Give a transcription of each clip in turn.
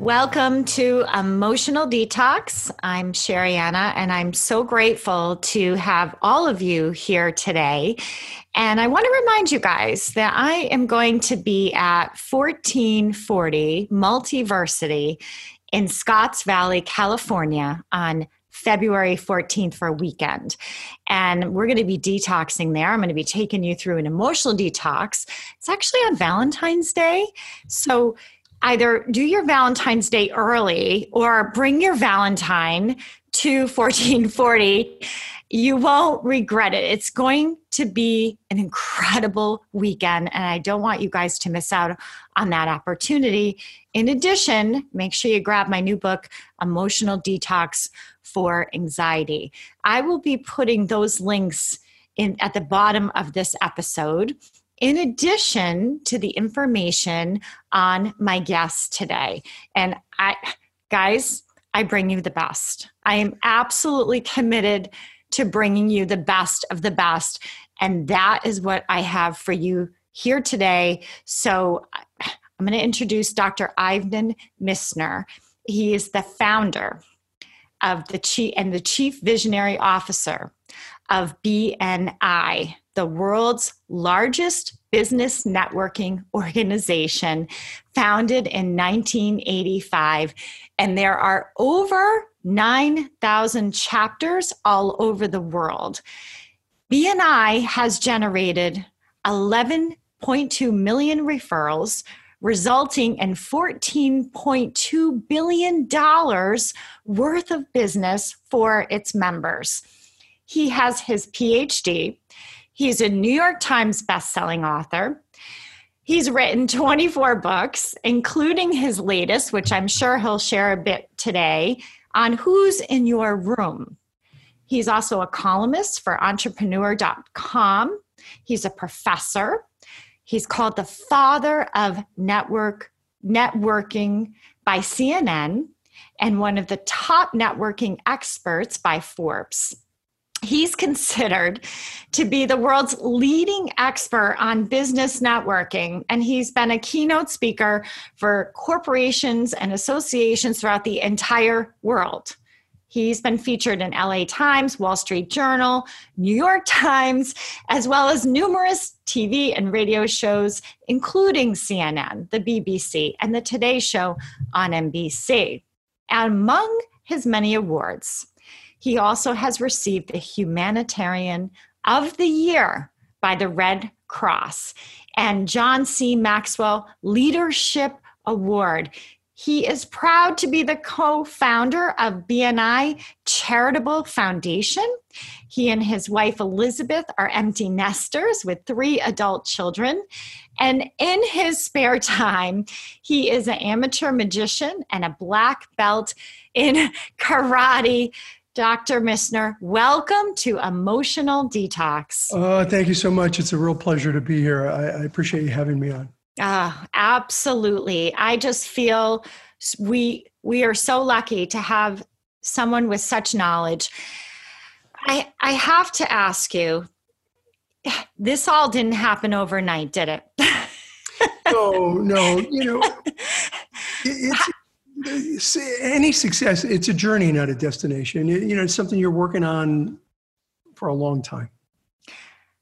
Welcome to Emotional Detox. I'm Sherianna, and I'm so grateful to have all of you here today. And I want to remind you guys that I am going to be at 1440 Multiversity in Scotts Valley, California on February 14th for a weekend. And we're going to be detoxing there. I'm going to be taking you through an emotional detox. It's actually on Valentine's Day. So either do your Valentine's Day early or bring your Valentine to 1440. You won't regret it. It's going to be an incredible weekend, and I don't want you guys to miss out on that opportunity. In addition, make sure you grab my new book, Emotional Detox for Anxiety. I will be putting those links in at the bottom of this episode in addition to the information on my guest today. And I, guys, I bring you the best. I am absolutely committed to bringing you the best of the best. And that is what I have for you here today. So I'm going to introduce Dr. Ivan Misner. He is the founder of the chief and the chief visionary officer of BNI, the world's largest business networking organization, founded in 1985. And there are over 9,000 chapters all over the world. BNI has generated 11.2 million referrals, resulting in $14.2 billion worth of business for its members. He has his PhD. He's a New York Times bestselling author. He's written 24 books, including his latest, which I'm sure he'll share a bit today, on who's in your room. He's also a columnist for entrepreneur.com. He's a professor. He's called the father of network networking by CNN and one of the top networking experts by Forbes he's considered to be the world's leading expert on business networking and he's been a keynote speaker for corporations and associations throughout the entire world. He's been featured in la times wall street journal new york times as well as numerous tv and radio shows including cnn the bbc and the today show on nbc among his many awards he also has received the Humanitarian of the Year by the Red Cross and John C. Maxwell Leadership Award. He is proud to be the co founder of BNI Charitable Foundation. He and his wife Elizabeth are empty nesters with three adult children. And in his spare time, he is an amateur magician and a black belt in karate. Dr. Misner, welcome to Emotional Detox. Oh, thank you so much. It's a real pleasure to be here. I, I appreciate you having me on. Ah, absolutely. I just feel we we are so lucky to have someone with such knowledge. I I have to ask you, this all didn't happen overnight, did it? no, no. You know, it's any success it's a journey not a destination. You know it's something you're working on for a long time.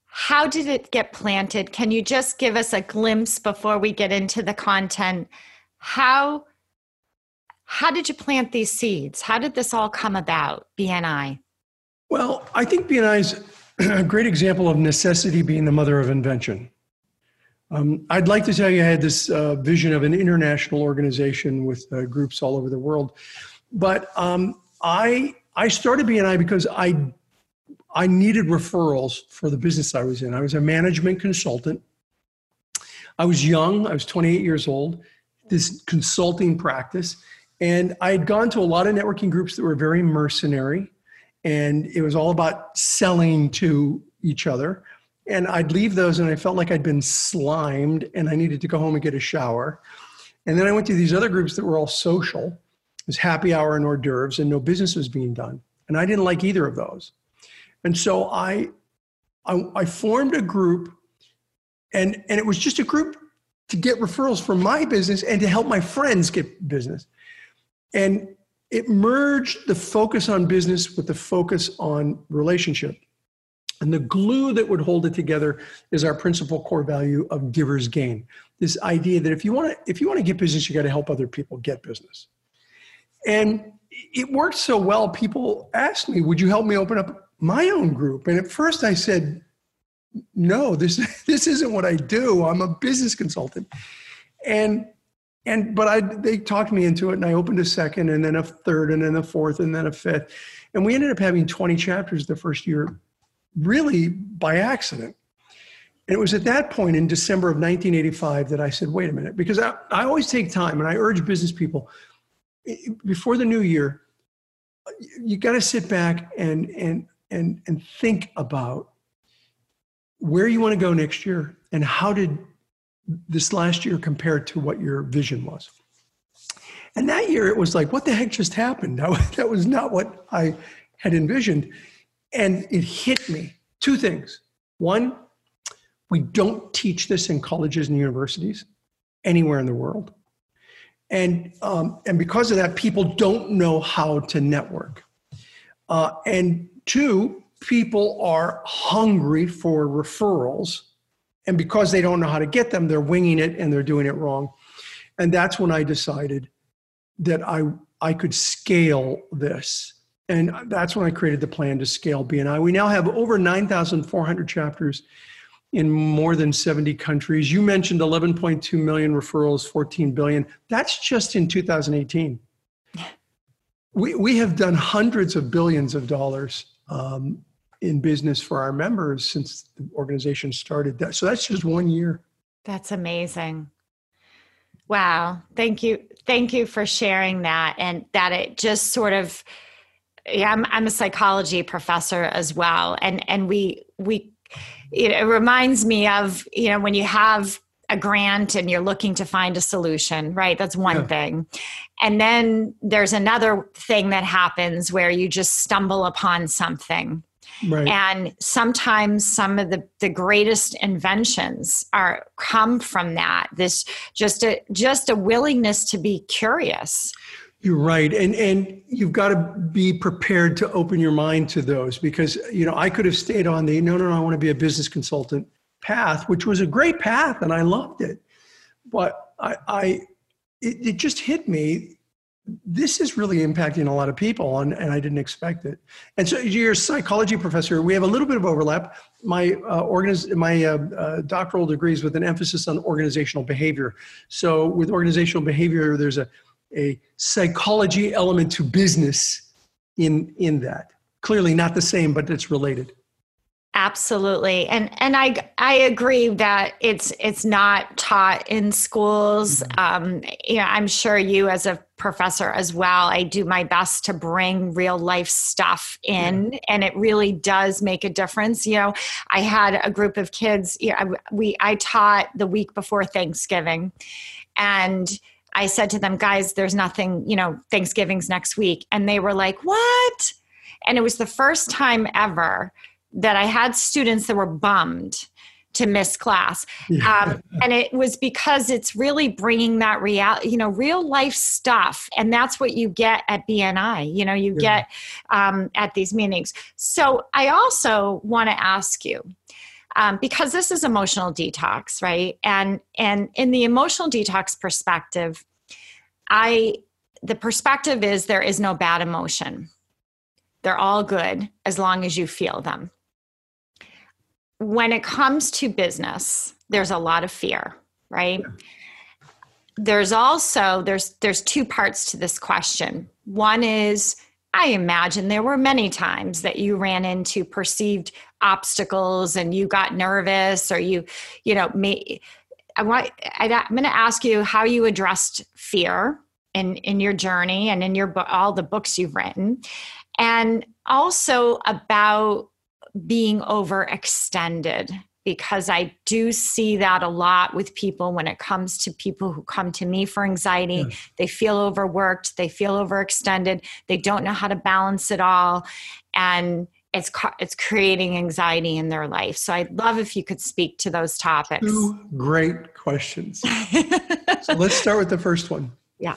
How did it get planted? Can you just give us a glimpse before we get into the content? How how did you plant these seeds? How did this all come about bni well i think bni is a great example of necessity being the mother of invention um, I'd like to tell you I had this uh, vision of an international organization with uh, groups all over the world, but um, I I started BNI because I I needed referrals for the business I was in. I was a management consultant. I was young. I was 28 years old. This consulting practice, and I had gone to a lot of networking groups that were very mercenary, and it was all about selling to each other and I'd leave those and I felt like I'd been slimed and I needed to go home and get a shower. And then I went to these other groups that were all social. It was happy hour and hors d'oeuvres and no business was being done. And I didn't like either of those. And so I, I, I formed a group and, and it was just a group to get referrals for my business and to help my friends get business. And it merged the focus on business with the focus on relationship. And the glue that would hold it together is our principal core value of givers gain. This idea that if you want to if you want to get business, you got to help other people get business. And it worked so well. People asked me, "Would you help me open up my own group?" And at first, I said, "No, this this isn't what I do. I'm a business consultant." And and but I they talked me into it, and I opened a second, and then a third, and then a fourth, and then a fifth, and we ended up having 20 chapters the first year really by accident. And it was at that point in December of 1985 that I said, wait a minute, because I, I always take time and I urge business people before the new year, you got to sit back and, and, and, and think about where you want to go next year and how did this last year compare to what your vision was. And that year it was like, what the heck just happened? That, that was not what I had envisioned. And it hit me two things. One, we don't teach this in colleges and universities anywhere in the world. And, um, and because of that, people don't know how to network. Uh, and two, people are hungry for referrals. And because they don't know how to get them, they're winging it and they're doing it wrong. And that's when I decided that I, I could scale this and that's when I created the plan to scale BNI. We now have over 9,400 chapters in more than 70 countries. You mentioned 11.2 million referrals, 14 billion. That's just in 2018. We, we have done hundreds of billions of dollars um, in business for our members since the organization started. That, so that's just one year. That's amazing. Wow. Thank you. Thank you for sharing that and that it just sort of yeah, I'm, I'm a psychology professor as well. And, and we, we, it reminds me of, you know, when you have a grant and you're looking to find a solution, right? That's one yeah. thing. And then there's another thing that happens where you just stumble upon something. Right. And sometimes some of the, the greatest inventions are come from that. This just a just a willingness to be curious. You're right, and and you've got to be prepared to open your mind to those because you know I could have stayed on the no no no I want to be a business consultant path, which was a great path and I loved it, but I, I it, it just hit me. This is really impacting a lot of people, and, and I didn't expect it. And so, you're a psychology professor. We have a little bit of overlap. My uh, organiz- my uh, uh, doctoral degrees with an emphasis on organizational behavior. So, with organizational behavior, there's a a psychology element to business in in that. Clearly not the same but it's related. Absolutely. And and i i agree that it's it's not taught in schools. Mm-hmm. um you know i'm sure you as a professor as well i do my best to bring real life stuff in yeah. and it really does make a difference. You know i had a group of kids you know, we i taught the week before thanksgiving and I said to them, guys, there's nothing, you know, Thanksgiving's next week. And they were like, what? And it was the first time ever that I had students that were bummed to miss class. Um, and it was because it's really bringing that real, you know, real life stuff. And that's what you get at BNI, you know, you yeah. get um, at these meetings. So I also want to ask you, um, because this is emotional detox right? And and in the emotional detox perspective i the perspective is there is no bad emotion. They're all good as long as you feel them. When it comes to business there's a lot of fear right? Yeah. there's also there's there's two parts to this question. One is I imagine there were many times that you ran into perceived obstacles and you got nervous or you, you know, may, I want, I, am going to ask you how you addressed fear in, in your journey and in your all the books you've written. And also about being overextended because I do see that a lot with people when it comes to people who come to me for anxiety. Yes. They feel overworked, they feel overextended, they don't know how to balance it all. And it's it's creating anxiety in their life. So I'd love if you could speak to those topics. Two great questions. so let's start with the first one. Yeah.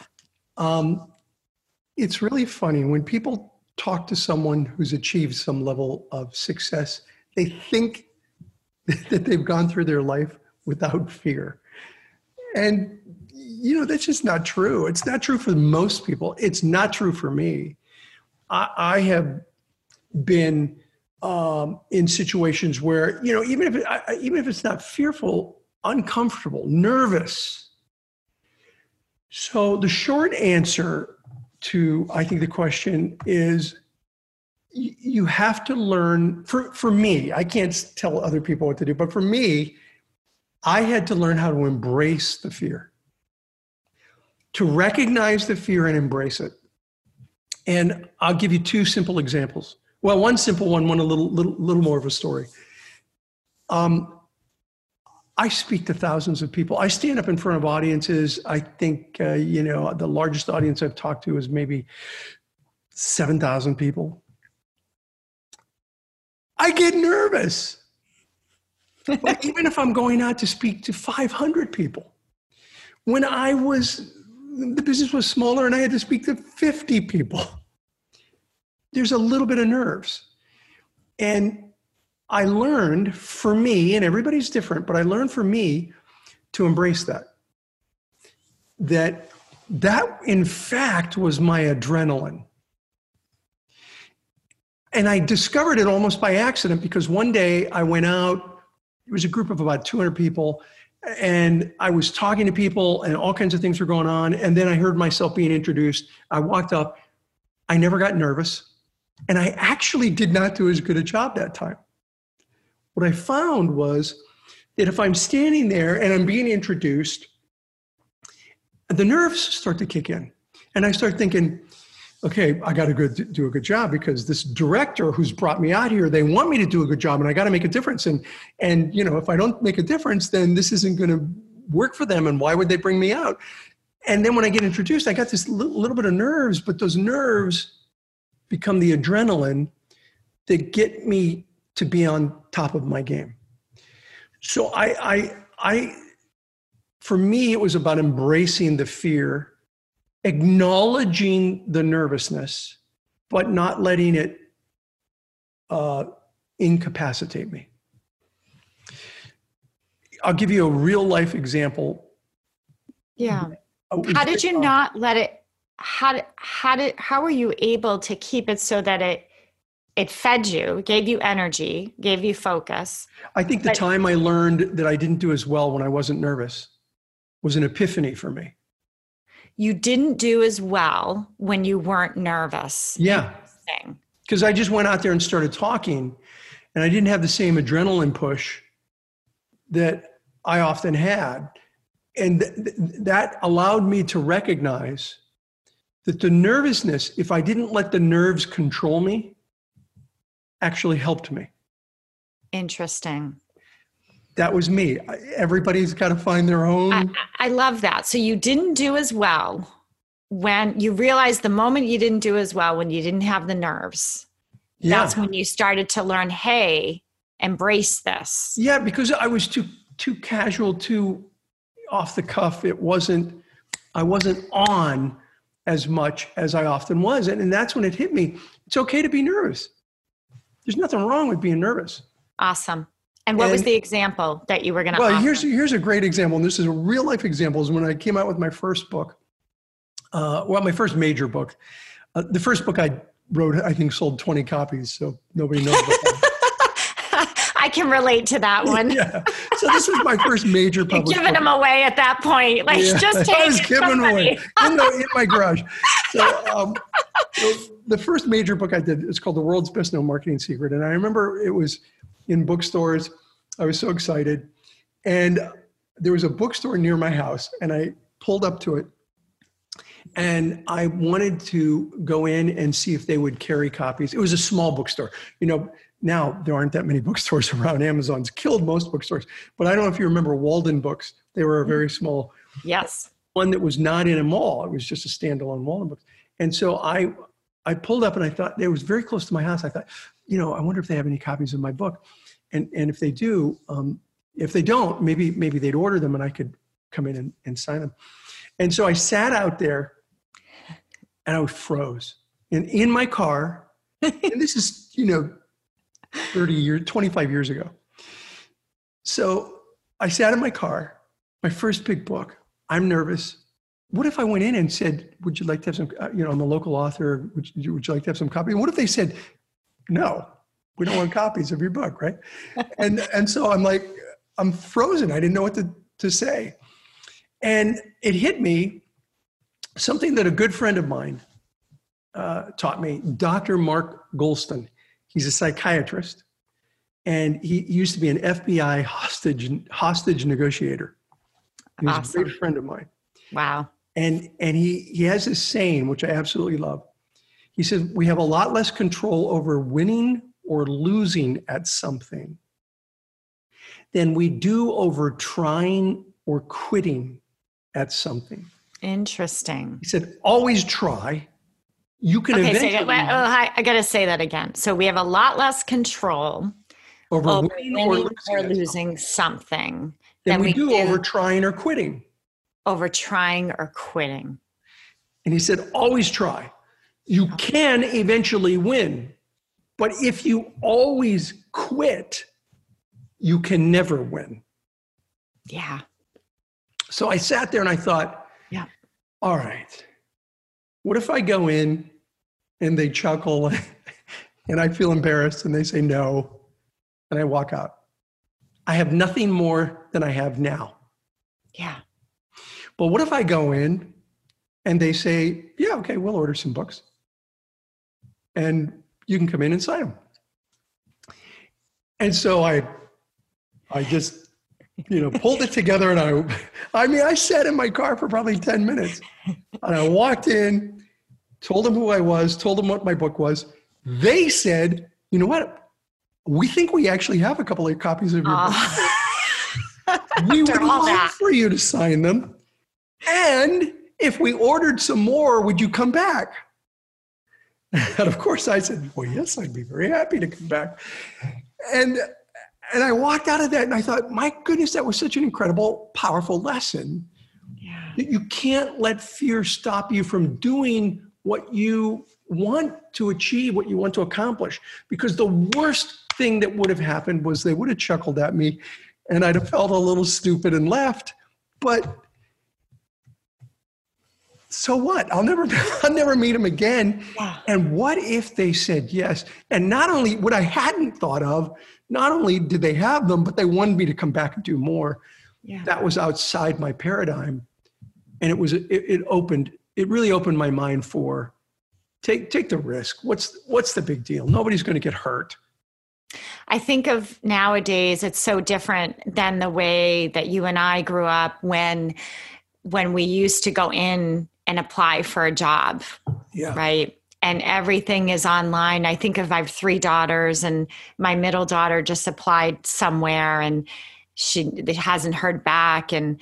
Um, it's really funny when people talk to someone who's achieved some level of success, they think that they've gone through their life without fear. And, you know, that's just not true. It's not true for most people. It's not true for me. I, I have been um, in situations where, you know, even if, it, I, even if it's not fearful, uncomfortable, nervous. So the short answer to, I think, the question is you have to learn for, for me i can't tell other people what to do but for me i had to learn how to embrace the fear. To recognize the fear and embrace it. And i'll give you two simple examples. Well one simple one one a little little, little more of a story. Um, i speak to thousands of people. I stand up in front of audiences. I think uh, you know the largest audience i've talked to is maybe 7000 people I get nervous. like even if I'm going out to speak to 500 people. When I was, the business was smaller and I had to speak to 50 people, there's a little bit of nerves. And I learned for me, and everybody's different, but I learned for me to embrace that. That that in fact was my adrenaline and I discovered it almost by accident because one day I went out, it was a group of about 200 people, and I was talking to people, and all kinds of things were going on. And then I heard myself being introduced. I walked up, I never got nervous, and I actually did not do as good a job that time. What I found was that if I'm standing there and I'm being introduced, the nerves start to kick in. And I start thinking, okay, I got to go do a good job because this director who's brought me out here, they want me to do a good job, and I got to make a difference. And and you know, if I don't make a difference, then this isn't going to work for them. And why would they bring me out? And then when I get introduced, I got this little, little bit of nerves, but those nerves become the adrenaline that get me to be on top of my game. So I I I for me, it was about embracing the fear acknowledging the nervousness, but not letting it uh, incapacitate me. I'll give you a real life example. Yeah. How did you not let it? How did how did how were you able to keep it so that it it fed you, gave you energy, gave you focus? I think the but, time I learned that I didn't do as well when I wasn't nervous was an epiphany for me you didn't do as well when you weren't nervous. Yeah. Because I just went out there and started talking, and I didn't have the same adrenaline push that I often had. And th- that allowed me to recognize that the nervousness, if I didn't let the nerves control me, actually helped me. Interesting that was me. Everybody's got to find their own. I, I, love that. So you didn't do as well when you realized the moment you didn't do as well when you didn't have the nerves. Yeah. That's when you started to learn, hey, embrace this. Yeah, because I was too too casual, too off the cuff. It wasn't. I wasn't on as much as I often was, and, and that's when it hit me. It's okay to be nervous. There's nothing wrong with being nervous. Awesome. And what and, was the example that you were going to? Well, offer? here's here's a great example, and this is a real life example. Is when I came out with my first book, uh, well, my first major book. Uh, the first book I wrote, I think, sold 20 copies, so nobody knows. I can relate to that one. yeah. So this was my first major publication. Giving book. them away at that point, like yeah. just take. I was giving away in, the, in my garage. So, um, so the first major book I did is called The World's Best Known Marketing Secret, and I remember it was in bookstores. I was so excited. And there was a bookstore near my house, and I pulled up to it. And I wanted to go in and see if they would carry copies. It was a small bookstore. You know, now there aren't that many bookstores around. Amazon's killed most bookstores. But I don't know if you remember Waldenbooks. They were a very mm-hmm. small yes one that was not in a mall. It was just a standalone Waldenbooks. And so I I pulled up and I thought it was very close to my house. I thought, you know, I wonder if they have any copies of my book and and if they do, um, if they don't, maybe maybe they'd order them and I could come in and, and sign them. And so I sat out there and I froze. And in my car, and this is, you know, 30 years, 25 years ago. So I sat in my car, my first big book. I'm nervous. What if I went in and said, Would you like to have some, uh, you know, I'm a local author. Would you, would you like to have some copy? And what if they said, No, we don't want copies of your book, right? and, and so I'm like, I'm frozen. I didn't know what to, to say. And it hit me something that a good friend of mine uh, taught me, Dr. Mark Goulston. He's a psychiatrist, and he used to be an FBI hostage hostage negotiator. He's awesome. a great friend of mine. Wow. And and he he has this saying which I absolutely love. He says we have a lot less control over winning or losing at something than we do over trying or quitting at something. Interesting. He said, always try. You can okay, eventually. So, oh, I, I got to say that again. So we have a lot less control over, over winning, or losing, or losing something than, than we, we do, do over trying or quitting. Over trying or quitting. And he said, always try. You can eventually win. But if you always quit, you can never win. Yeah. So I sat there and I thought, yeah. All right. What if I go in and they chuckle and I feel embarrassed and they say no and I walk out? I have nothing more than I have now. Yeah. But what if I go in and they say, yeah, okay, we'll order some books and you can come in and sign them. And so I, I just you know, pulled it together and I, I mean, I sat in my car for probably 10 minutes and I walked in, told them who I was, told them what my book was. They said, you know what? We think we actually have a couple of copies of your uh, book. we would love that. for you to sign them. And if we ordered some more, would you come back? And of course I said, well, yes, I'd be very happy to come back. And and I walked out of that and I thought, my goodness, that was such an incredible, powerful lesson. Yeah. That you can't let fear stop you from doing what you want to achieve, what you want to accomplish. Because the worst thing that would have happened was they would have chuckled at me and I'd have felt a little stupid and left. But so what? I'll never I'll never meet them again. Yeah. And what if they said yes? And not only what I hadn't thought of, not only did they have them, but they wanted me to come back and do more. Yeah. That was outside my paradigm. And it was it, it opened it really opened my mind for take take the risk. What's what's the big deal? Nobody's going to get hurt. I think of nowadays it's so different than the way that you and I grew up when when we used to go in and apply for a job. Yeah. Right. And everything is online. I think if I have three daughters and my middle daughter just applied somewhere and she hasn't heard back and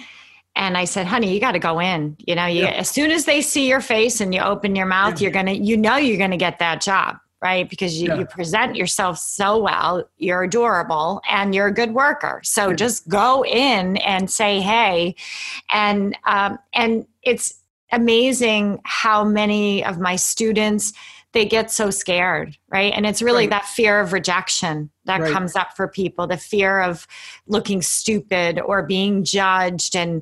and I said, honey, you got to go in. You know, you, yeah. as soon as they see your face and you open your mouth, yeah. you're to, you know, you're going to get that job, right? Because you, yeah. you, present yourself so well, you're adorable and you're a good worker. So just go in and say, hey. And, um, and it's, amazing how many of my students they get so scared right and it's really right. that fear of rejection that right. comes up for people the fear of looking stupid or being judged and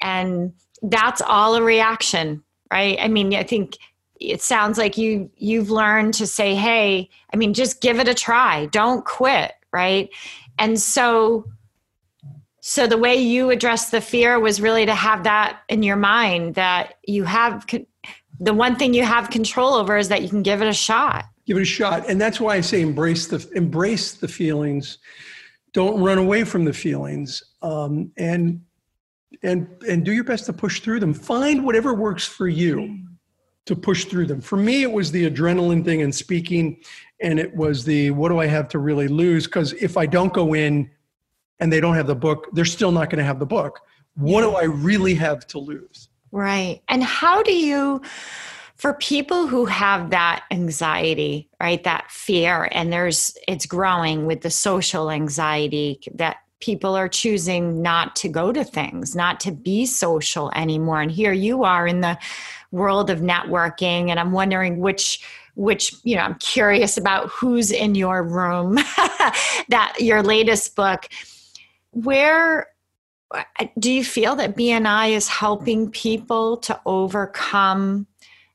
and that's all a reaction right i mean i think it sounds like you you've learned to say hey i mean just give it a try don't quit right and so so the way you address the fear was really to have that in your mind that you have the one thing you have control over is that you can give it a shot. Give it a shot. And that's why i say embrace the embrace the feelings. Don't run away from the feelings um, and and and do your best to push through them. Find whatever works for you to push through them. For me it was the adrenaline thing and speaking and it was the what do i have to really lose? Because if i don't go in and they don't have the book, they're still not going to have the book. What do I really have to lose? Right. And how do you, for people who have that anxiety, right, that fear, and there's, it's growing with the social anxiety that people are choosing not to go to things, not to be social anymore. And here you are in the world of networking, and I'm wondering which which you know i'm curious about who's in your room that your latest book where do you feel that bni is helping people to overcome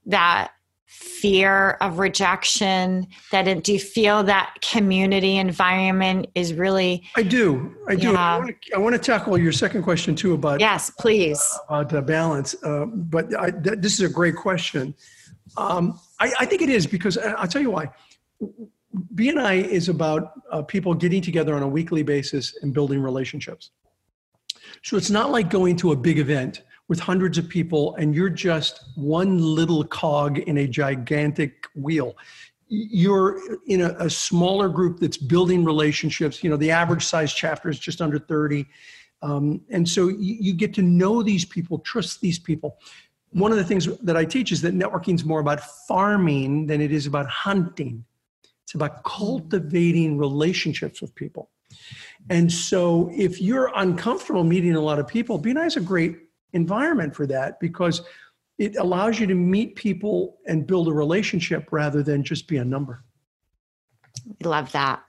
that fear of rejection that it, do you feel that community environment is really i do i do yeah. I, want to, I, want to, tackle your second question too about yes please uh, about the balance uh, but I, th- this is a great question um, I, I, think it is because uh, I'll tell you why. BNI is about uh, people getting together on a weekly basis and building relationships. So it's not like going to a big event with hundreds of people and you're just one little cog in a gigantic wheel. You're in a, a smaller group that's building relationships. You know, the average size chapter is just under 30. Um, and so you, you, get to know these people, trust these people one of the things that I teach is that networking is more about farming than it is about hunting. It's about cultivating relationships with people. And so if you're uncomfortable meeting a lot of people, BNI is a great environment for that because it allows you to meet people and build a relationship rather than just be a number. Love that.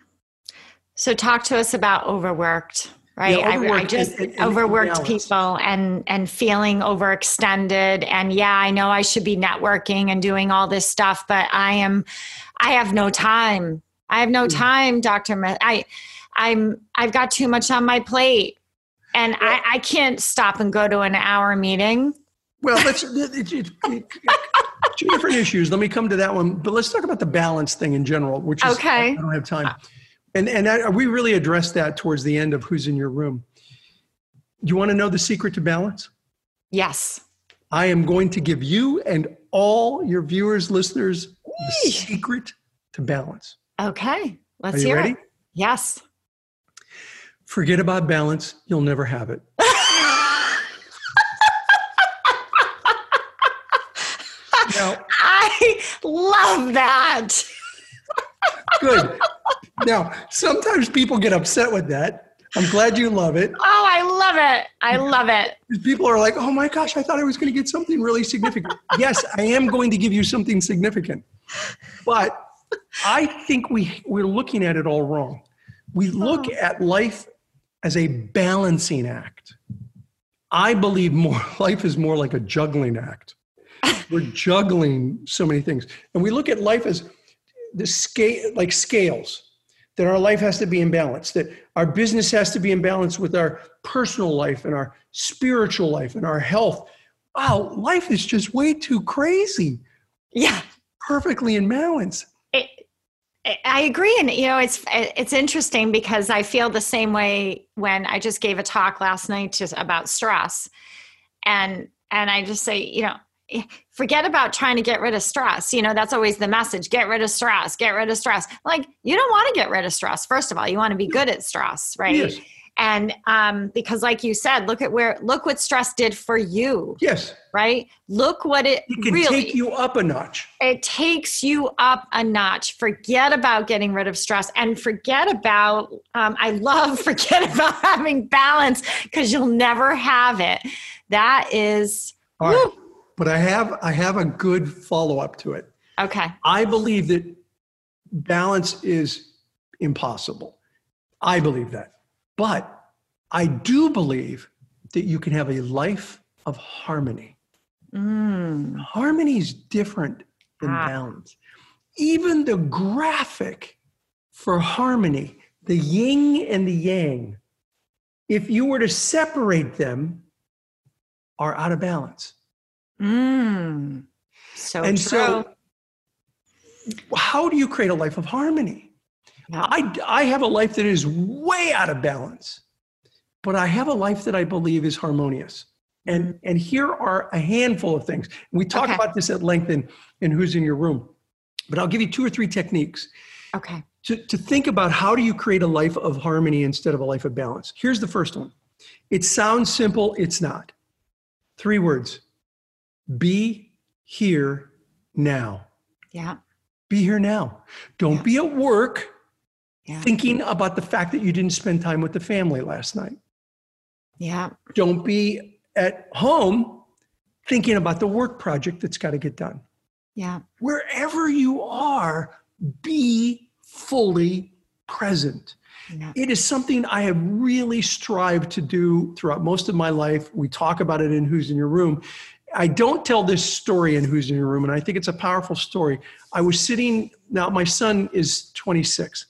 So talk to us about overworked right yeah, I, I, just and, and, overworked and people and and feeling overextended and yeah i know i should be networking and doing all this stuff but i am i have no time i have no mm. time dr i i'm i've got too much on my plate and I, I can't stop and go to an hour meeting well let's it, it, it, two different issues let me come to that one but let's talk about the balance thing in general which is okay i don't have time and and we really addressed that towards the end of who's in your room. You want to know the secret to balance? Yes. I am going to give you and all your viewers, listeners, the secret to balance. Okay. Let's hear ready? it. Yes. Forget about balance. You'll never have it. now, I love that. good now, sometimes people get upset with that. I'm glad you love it. Oh, I love it. I love it. People are like, oh my gosh, I thought I was going to get something really significant. yes, I am going to give you something significant. But I think we, we're looking at it all wrong. We look oh. at life as a balancing act. I believe more life is more like a juggling act. We're juggling so many things. And we look at life as the scale like scales that our life has to be in balance, that our business has to be in balance with our personal life and our spiritual life and our health. Wow, life is just way too crazy. Yeah. Perfectly in balance. It, I agree, and you know it's it's interesting because I feel the same way when I just gave a talk last night just about stress, and and I just say you know eh, forget about trying to get rid of stress. You know, that's always the message get rid of stress, get rid of stress. Like, you don't want to get rid of stress. First of all, you want to be good at stress, right? Yes. And um, because, like you said, look at where, look what stress did for you. Yes. Right? Look what it, it can really, take you up a notch. It takes you up a notch. Forget about getting rid of stress and forget about, um, I love forget about having balance because you'll never have it. That is, right. But I have I have a good follow up to it. Okay. I believe that balance is impossible. I believe that. But I do believe that you can have a life of harmony. Mm. Harmony is different than ah. balance. Even the graphic for harmony, the yin and the yang, if you were to separate them, are out of balance. Mm, so and true. so how do you create a life of harmony? I, I have a life that is way out of balance, but I have a life that I believe is harmonious. And, and here are a handful of things. We talk okay. about this at length in, in Who's in Your Room, but I'll give you two or three techniques. Okay. To, to think about how do you create a life of harmony instead of a life of balance. Here's the first one. It sounds simple, it's not. Three words be here now. Yeah. Be here now. Don't yeah. be at work Yeah. Thinking about the fact that you didn't spend time with the family last night. Yeah. Don't be at home thinking about the work project that's got to get done. Yeah. Wherever you are, be fully present. Yeah. It is something I have really strived to do throughout most of my life. We talk about it in Who's in Your Room. I don't tell this story in Who's in Your Room, and I think it's a powerful story. I was sitting, now my son is 26.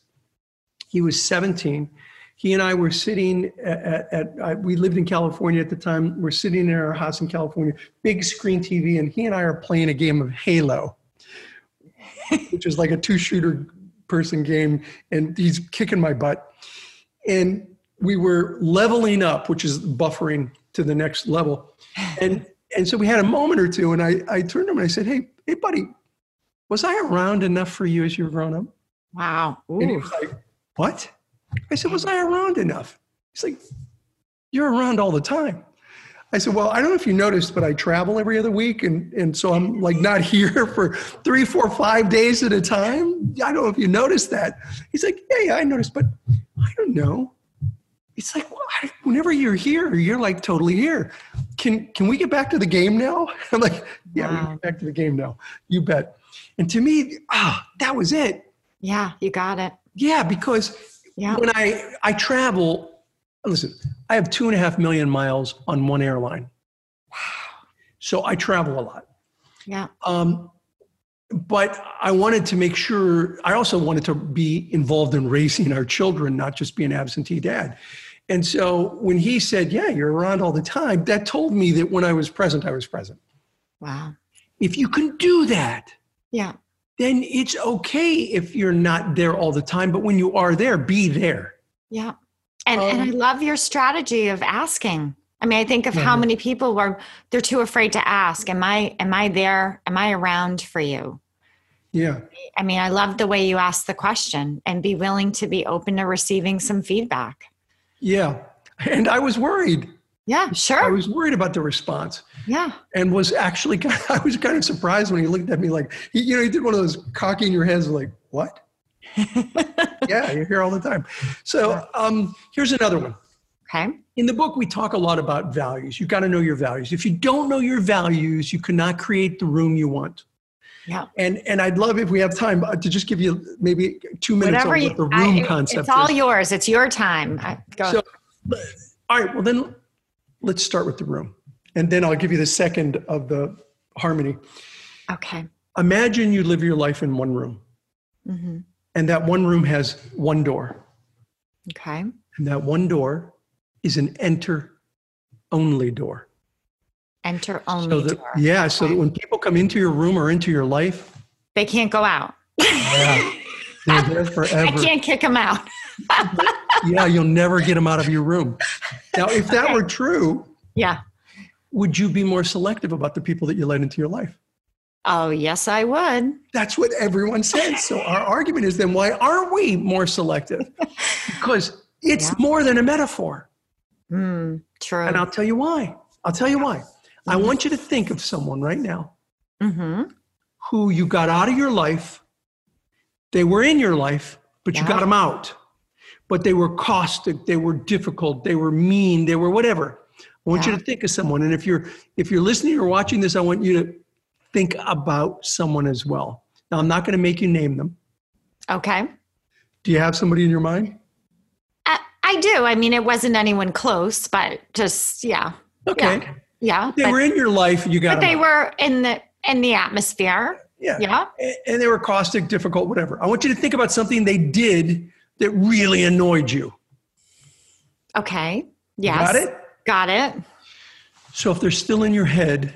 He was 17. He and I were sitting at, at, at, we lived in California at the time. We're sitting in our house in California, big screen TV, and he and I are playing a game of Halo, which is like a two shooter person game. And he's kicking my butt. And we were leveling up, which is buffering to the next level. And and so we had a moment or two, and I, I turned to him and I said, Hey, hey, buddy, was I around enough for you as you were growing up? Wow. And he was like, What? I said, Was I around enough? He's like, You're around all the time. I said, Well, I don't know if you noticed, but I travel every other week. And, and so I'm like not here for three, four, five days at a time. I don't know if you noticed that. He's like, Yeah, yeah, I noticed, but I don't know. It's like, well, I, whenever you're here, you're like totally here. Can, can we get back to the game now? I'm like, Yeah, we can get back to the game now. You bet. And to me, ah, that was it. Yeah, you got it. Yeah, because Yeah. when I I travel, listen, I have two and a half million miles on one airline, Wow. so I travel a lot. Yeah. Um, but I wanted to make sure. I also wanted to be involved in raising our children, not just be an absentee dad. And so when he said, "Yeah, you're around all the time," that told me that when I was present, I was present. Wow. If you can do that, Yeah. Then it's okay if you're not there all the time. But when you are there, be there. Yeah. And and I Um, love your strategy of asking. I mean, I think of how many people were they're too afraid to ask, am I am I there? Am I around for you? Yeah. I mean, I love the way you ask the question and be willing to be open to receiving some feedback. Yeah. And I was worried. Yeah, sure. I was worried about the response Yeah. and was actually, I was kind of surprised when he looked at me like, he, you know, he did one of those cocking your heads like, what? yeah, you're here all the time. So um, here's another one. Okay. In the book, we talk a lot about values. You've got to know your values. If you don't know your values, you cannot create the room you want. Yeah. And and I'd love if we have time uh, to just give you maybe two minutes Whatever on what the room it- concept It's all is. yours. It's your time. I, go. So, all right, well then let's start with the room. And then I'll give you the second of the harmony. okay. Imagine you live your life in one room, hmm and that one room has one door. Okay. And that one door is an enter only door. Enter only So that, door. yeah, so that when people come into your room or into your life, They can't go out. yeah, they're there forever. I can't kick them out. Yeah, you'll never get them out of your room. Now, if that Okay. were true, Yeah. Would you be more selective about the people that you let into your life? Oh, yes, I would. That's what everyone says. So our argument is then why aren't we more selective? Because it's Yeah. more than a metaphor. Mm, true. And I'll tell you why. I'll tell you why. I want you to think of someone right now hmm who you got out of your life. They were in your life, but you got them out. But they were caustic, they were difficult, they were mean, they were whatever. I want Yeah. you to think of someone. And if you're if you're listening or watching this, I want you to think about someone as well. Now I'm not going to make you name them. Okay. Do you have somebody in your mind? I, I do. I mean, it wasn't anyone close, but just, yeah. Okay. Yeah. Yeah. They but were in your life, you got but they out. were in the in the atmosphere. yeah. Yeah. A- And they were caustic, difficult, whatever. I want you to think about something they did that really annoyed you. Okay. Yes. Got it? Got it. So if they're still in your head,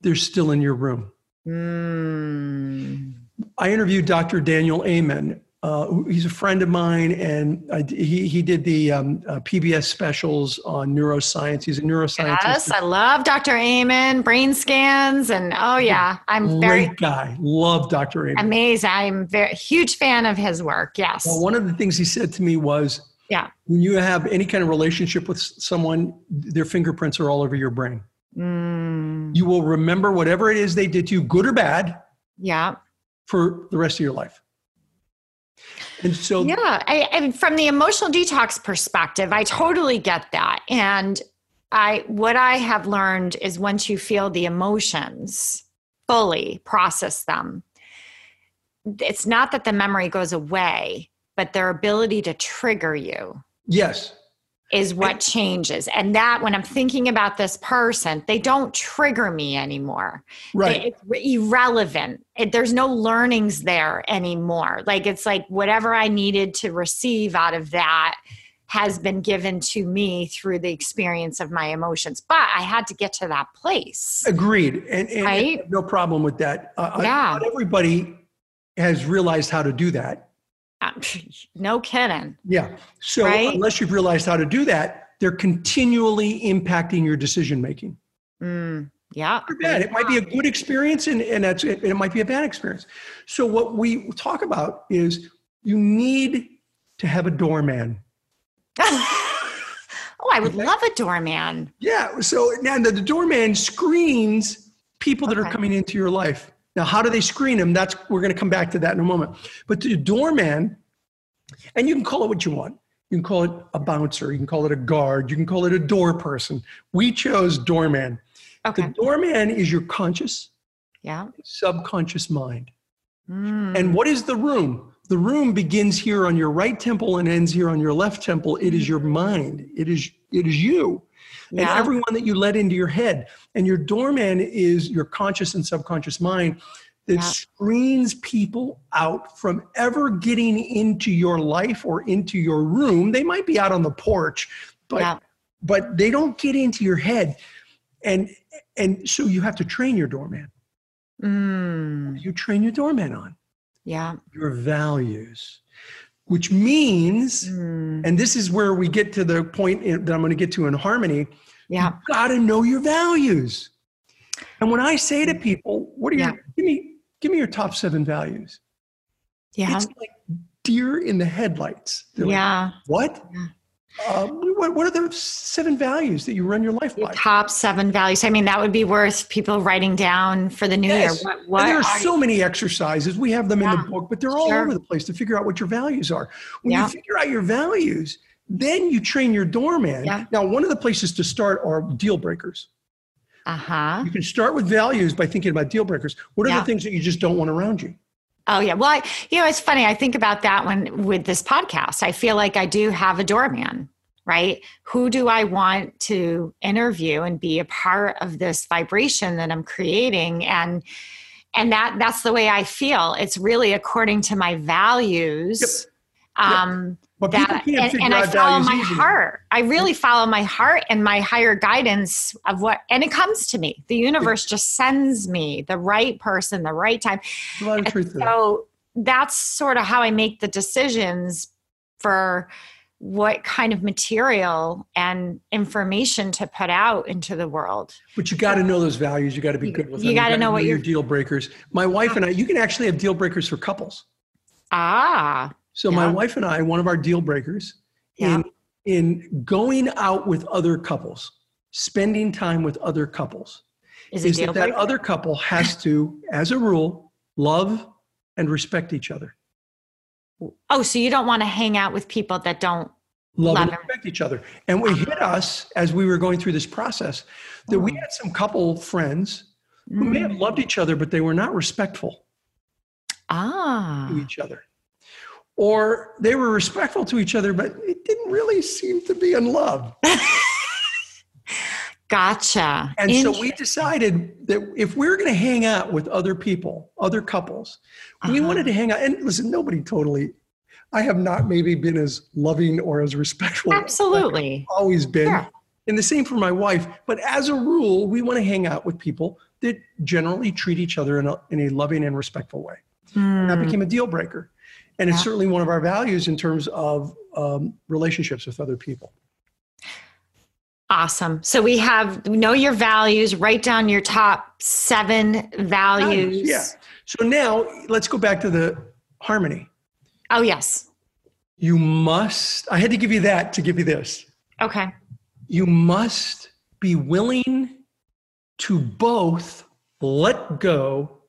they're still in your room. Mm. I interviewed Dr. Daniel Amen. Uh, he's a friend of mine, and I, he, he did the um, uh, PBS specials on neuroscience. He's a neuroscientist. Yes, I love Dr. Amen, brain scans, and oh yeah, I'm very Great guy. Love Dr. Amen. Amazing. I'm very huge fan of his work. Yes. Well, one of the things he said to me was, Yeah. when you have any kind of relationship with someone, their fingerprints are all over your brain. Mm. You will remember whatever it is they did to you, good or bad, Yeah. for the rest of your life. And so, yeah, I, and from the emotional detox perspective, I totally get that. And I, what I have learned is once you feel the emotions fully, process them. It's not that the memory goes away, but their ability to trigger you. Yes is what changes. And that when I'm thinking about this person, they don't trigger me anymore. Right. It's irrelevant. It, there's no learnings there anymore. Like it's like whatever I needed to receive out of that has been given to me through the experience of my emotions. But I had to get to that place. Agreed. And, and right? no problem with that. Uh, yeah. Not everybody has realized how to do that. No kidding. Yeah. So right? unless you've realized how to do that, they're continually impacting your decision making. Mm, yeah. Bad. It might be a good experience and, and that's it, it might be a bad experience. So what we talk about is you need to have a doorman. oh, I would love a doorman. Yeah. So now the, the doorman screens people that okay. are coming into your life. Now, how do they screen them? That's we're going to come back to that in a moment. But the doorman, and you can call it what you want. You can call it a bouncer. You can call it a guard. You can call it a door person. We chose doorman. Okay. The doorman is your conscious, yeah, subconscious mind. Mm. And what is the room? The room begins here on your right temple and ends here on your left temple. It is your mind. It is it is you yeah. and everyone that you let into your head. And your doorman is your conscious and subconscious mind that yeah. screens people out from ever getting into your life or into your room. They might be out on the porch, but yeah. but they don't get into your head. And and so you have to train your doorman. Mm. You train your doorman on. Yeah. Your values which means, mm. and this is where we get to the point that I'm going to get to in harmony. Yeah. You got to know your values. And when I say to people, what are yeah. your, give me, give me your top seven values. Yeah. It's like deer in the headlights. They're yeah. Like, what? Yeah. Uh, what, what, are the seven values that you run your life your by? Top seven values. I mean, that would be worth people writing down for the new yes. year. What, what there are, are so you? many exercises. We have them yeah. in the book, but they're all sure. over the place to figure out what your values are. When yeah. you figure out your values, then you train your doorman. Yeah. Now, one of the places to start are deal breakers. Uh huh. You can start with values by thinking about deal breakers. What are the things that you just don't want around you? Oh yeah. Well, I, you know, it's funny. I think about that when with this podcast. I feel like I do have a doorman, right? Who do I want to interview and be a part of this vibration that I'm creating? And and that that's the way I feel. It's really according to my values. Yep. Um yep. But that, and, and I follow my easily. heart. I really follow my heart and my higher guidance of what, and it comes to me. The universe just sends me the right person, the right time. A lot of truth so that. that's sort of how I make the decisions for what kind of material and information to put out into the world. But you got to know those values. You got to be good with them. You got to know what your deal breakers. My wife and I, you can actually have deal breakers for couples. Ah. So yeah. my wife and I, one of our deal breakers yeah. in in going out with other couples, spending time with other couples, is, is that that other couple has to, as a rule, love and respect each other. Oh, so you don't want to hang out with people that don't love, love and respect each other. And we hit us as we were going through this process that oh. we had some couple friends who mm. may have mm. loved each other, but they were not respectful ah. to each other or they were respectful to each other, but it didn't really seem to be in love. gotcha. And so we decided that if we are going to hang out with other people, other couples, uh-huh. we wanted to hang out. And listen, nobody totally. I have not maybe been as loving or as respectful. Absolutely. always been. Yeah. And the same for my wife. But as a rule, we want to hang out with people that generally treat each other in a, in a loving and respectful way. Mm. And that hmm. became a deal breaker. And it's certainly one of our values in terms of um, relationships with other people. Awesome. So we have know your values, write down your top seven values. Yeah. So now let's go back to the harmony. Oh, yes. You must, I had to give you that to give you this. Okay. You must be willing to both let go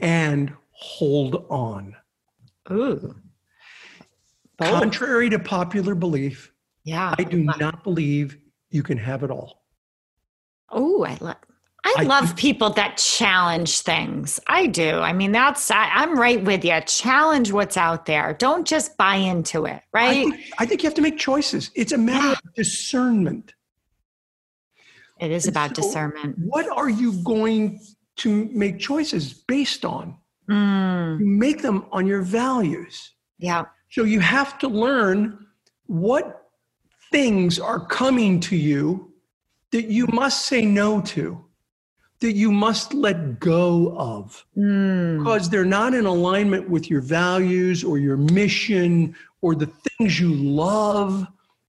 and hold on. Ooh. Oh. Contrary to popular belief, Yeah. I do not believe you can have it all. Oh, I love. I, I love people that challenge things. I do. I mean, that's I, I'm right with you. Challenge what's out there. Don't just buy into it, I right? think, I think you have to make choices. It's a matter of discernment. it is and about so- discernment. What are you going to make choices based on? Mm, You make them on your values. yeah. So you have to learn what things are coming to you that you must say no to, that you must let go of, Mm, because they're not in alignment with your values or your mission or the things you love,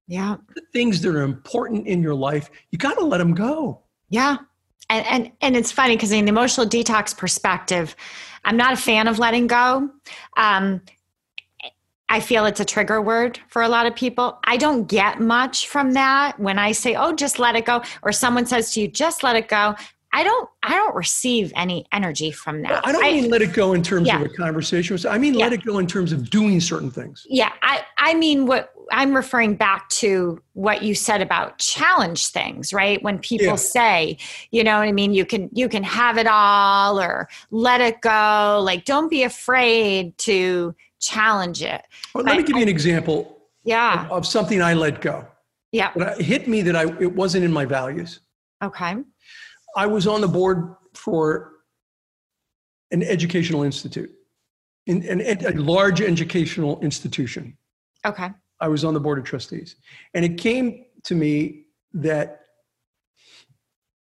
yeah. the things that are important in your life. You got to let them go. Yeah. And and and it's funny because in the emotional detox perspective, I'm not a fan of letting go. Um, I feel it's a trigger word for a lot of people. I don't get much from that when I say, "Oh, just let it go," or someone says to you, "Just let it go." I don't. I don't receive any energy from that. I don't mean let it go in terms Yeah. of a conversation. I mean let it go in terms of doing certain things. Yeah, I, I mean what I'm referring back to what you said about challenge things, right? When people Yeah. say, you know what I mean, you can you can have it all or let it go. Like don't be afraid to challenge it. Well, let me I- give you an example Yeah. of something I let go. Yeah. It hit me that I it wasn't in my values. Okay. I was on the board for an educational institute, in, an, a large educational institution. Okay. I was on the board of trustees. And it came to me that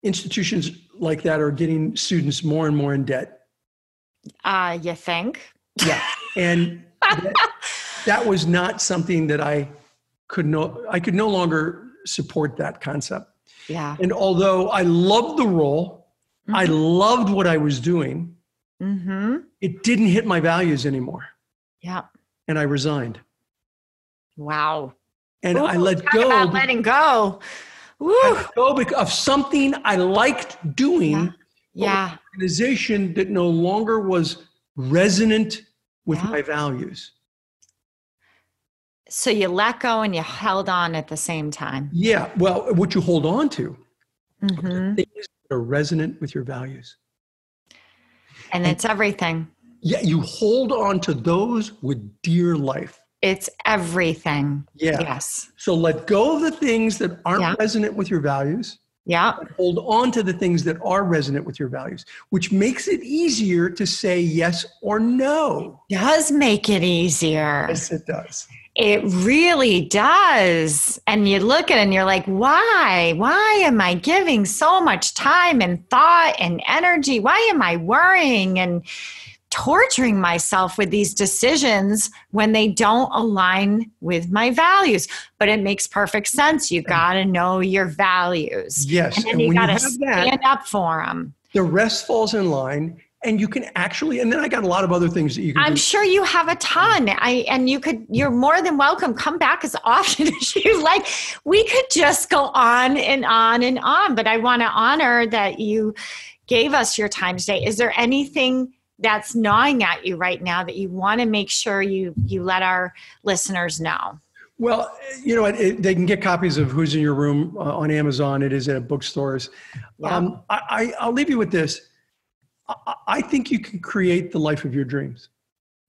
institutions like that are getting students more and more in debt. Uh you think? Yeah. And that, that was not something that I could no I could no longer support that concept. Yeah. And although I loved the role, I loved what I was doing, Mm-hmm. it didn't hit my values anymore. Yeah. And I resigned. Wow. And I let go, about letting go. Woo. Go of something I liked doing, Yeah. Yeah. an organization that no longer was resonant with Yeah. my values. So you let go and you held on at the same time. Yeah, well, what you hold on to, Mm-hmm. things that are resonant with your values. And it's everything. Yeah, you hold on to those with dear life. It's everything. Yeah. Yes. So let go of the things that aren't Yeah. resonant with your values. Yeah. hold on to the things that are resonant with your values, which makes it easier to say yes or no. Does make it easier. Yes, it does. It really does. And you look at it and you're like, why? Why am I giving so much time and thought and energy? Why am I worrying and torturing myself with these decisions when they don't align with my values? But it makes perfect sense. You got to know your values. Yes, And then and you got to have that- stand up for them. The rest falls in line, and you can actually, and then I got a lot of other things that you can I'm do. sure you have a ton. I and you could you're more than welcome. Come back as often as you like. We could just go on and on and on, but I want to honor that you gave us your time today. Is there anything that's gnawing at you right now that you want to make sure you you let our listeners know? Well, you know, what, it, they can get copies of Who's in Your Room uh, on Amazon. It is at bookstores. Yeah. Um, I, I, I'll leave you with this. I, think you can create the life of your dreams.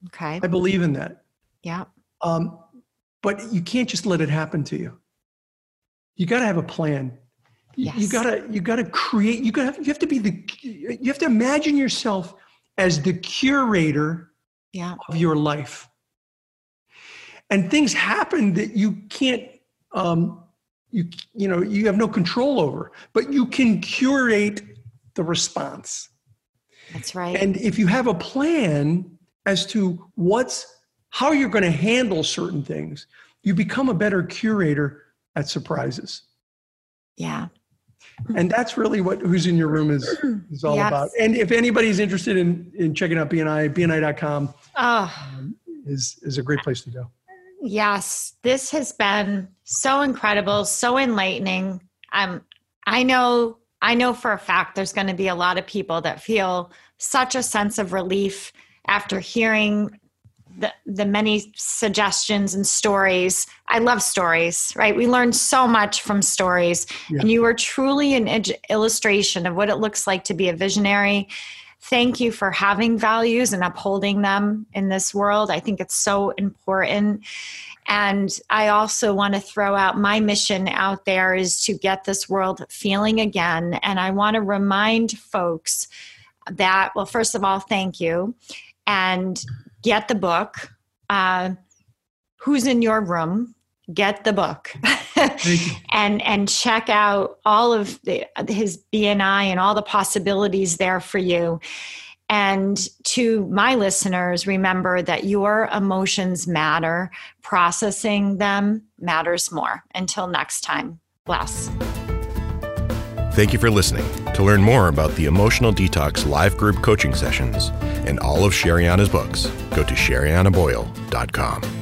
Okay. I believe in that. Yeah. Um, but you can't just let it happen to you. You got to have a plan. You- You gotta, you gotta create. You gotta, you have to be the, you have to imagine yourself as the curator Yeah. of your life. And things happen that you can't, um, you, you know, you have no control over, but you can curate the response. That's right. And if you have a plan as to what's how you're going to handle certain things, you become a better curator at surprises. yeah. And that's really what who's in your room is is all Yes. about. And if anybody's interested in in checking out BNI, BNI.com Oh. is is a great place to go. Yes, this has been so incredible, so enlightening. Um, I know, I know for a fact there's going to be a lot of people that feel such a sense of relief after hearing the, the many suggestions and stories. I love stories, right? We learn so much from stories. Yeah. And you are truly an ed- illustration of what it looks like to be a visionary. Thank you for having values and upholding them in this world. I think it's so important. And I also want to throw out my mission out there is to get this world feeling again. And I want to remind folks that, well, first of all, thank you. And get the book. Uh, who's in your room? Get the book and and check out all of the, his BNI and all the possibilities there for you. And to my listeners, remember that your emotions matter. Processing them matters more. Until next time, bless. Thank you for listening. To learn more about the Emotional Detox live group coaching sessions and all of Sherianna's books, go to sheriannaboyle.com.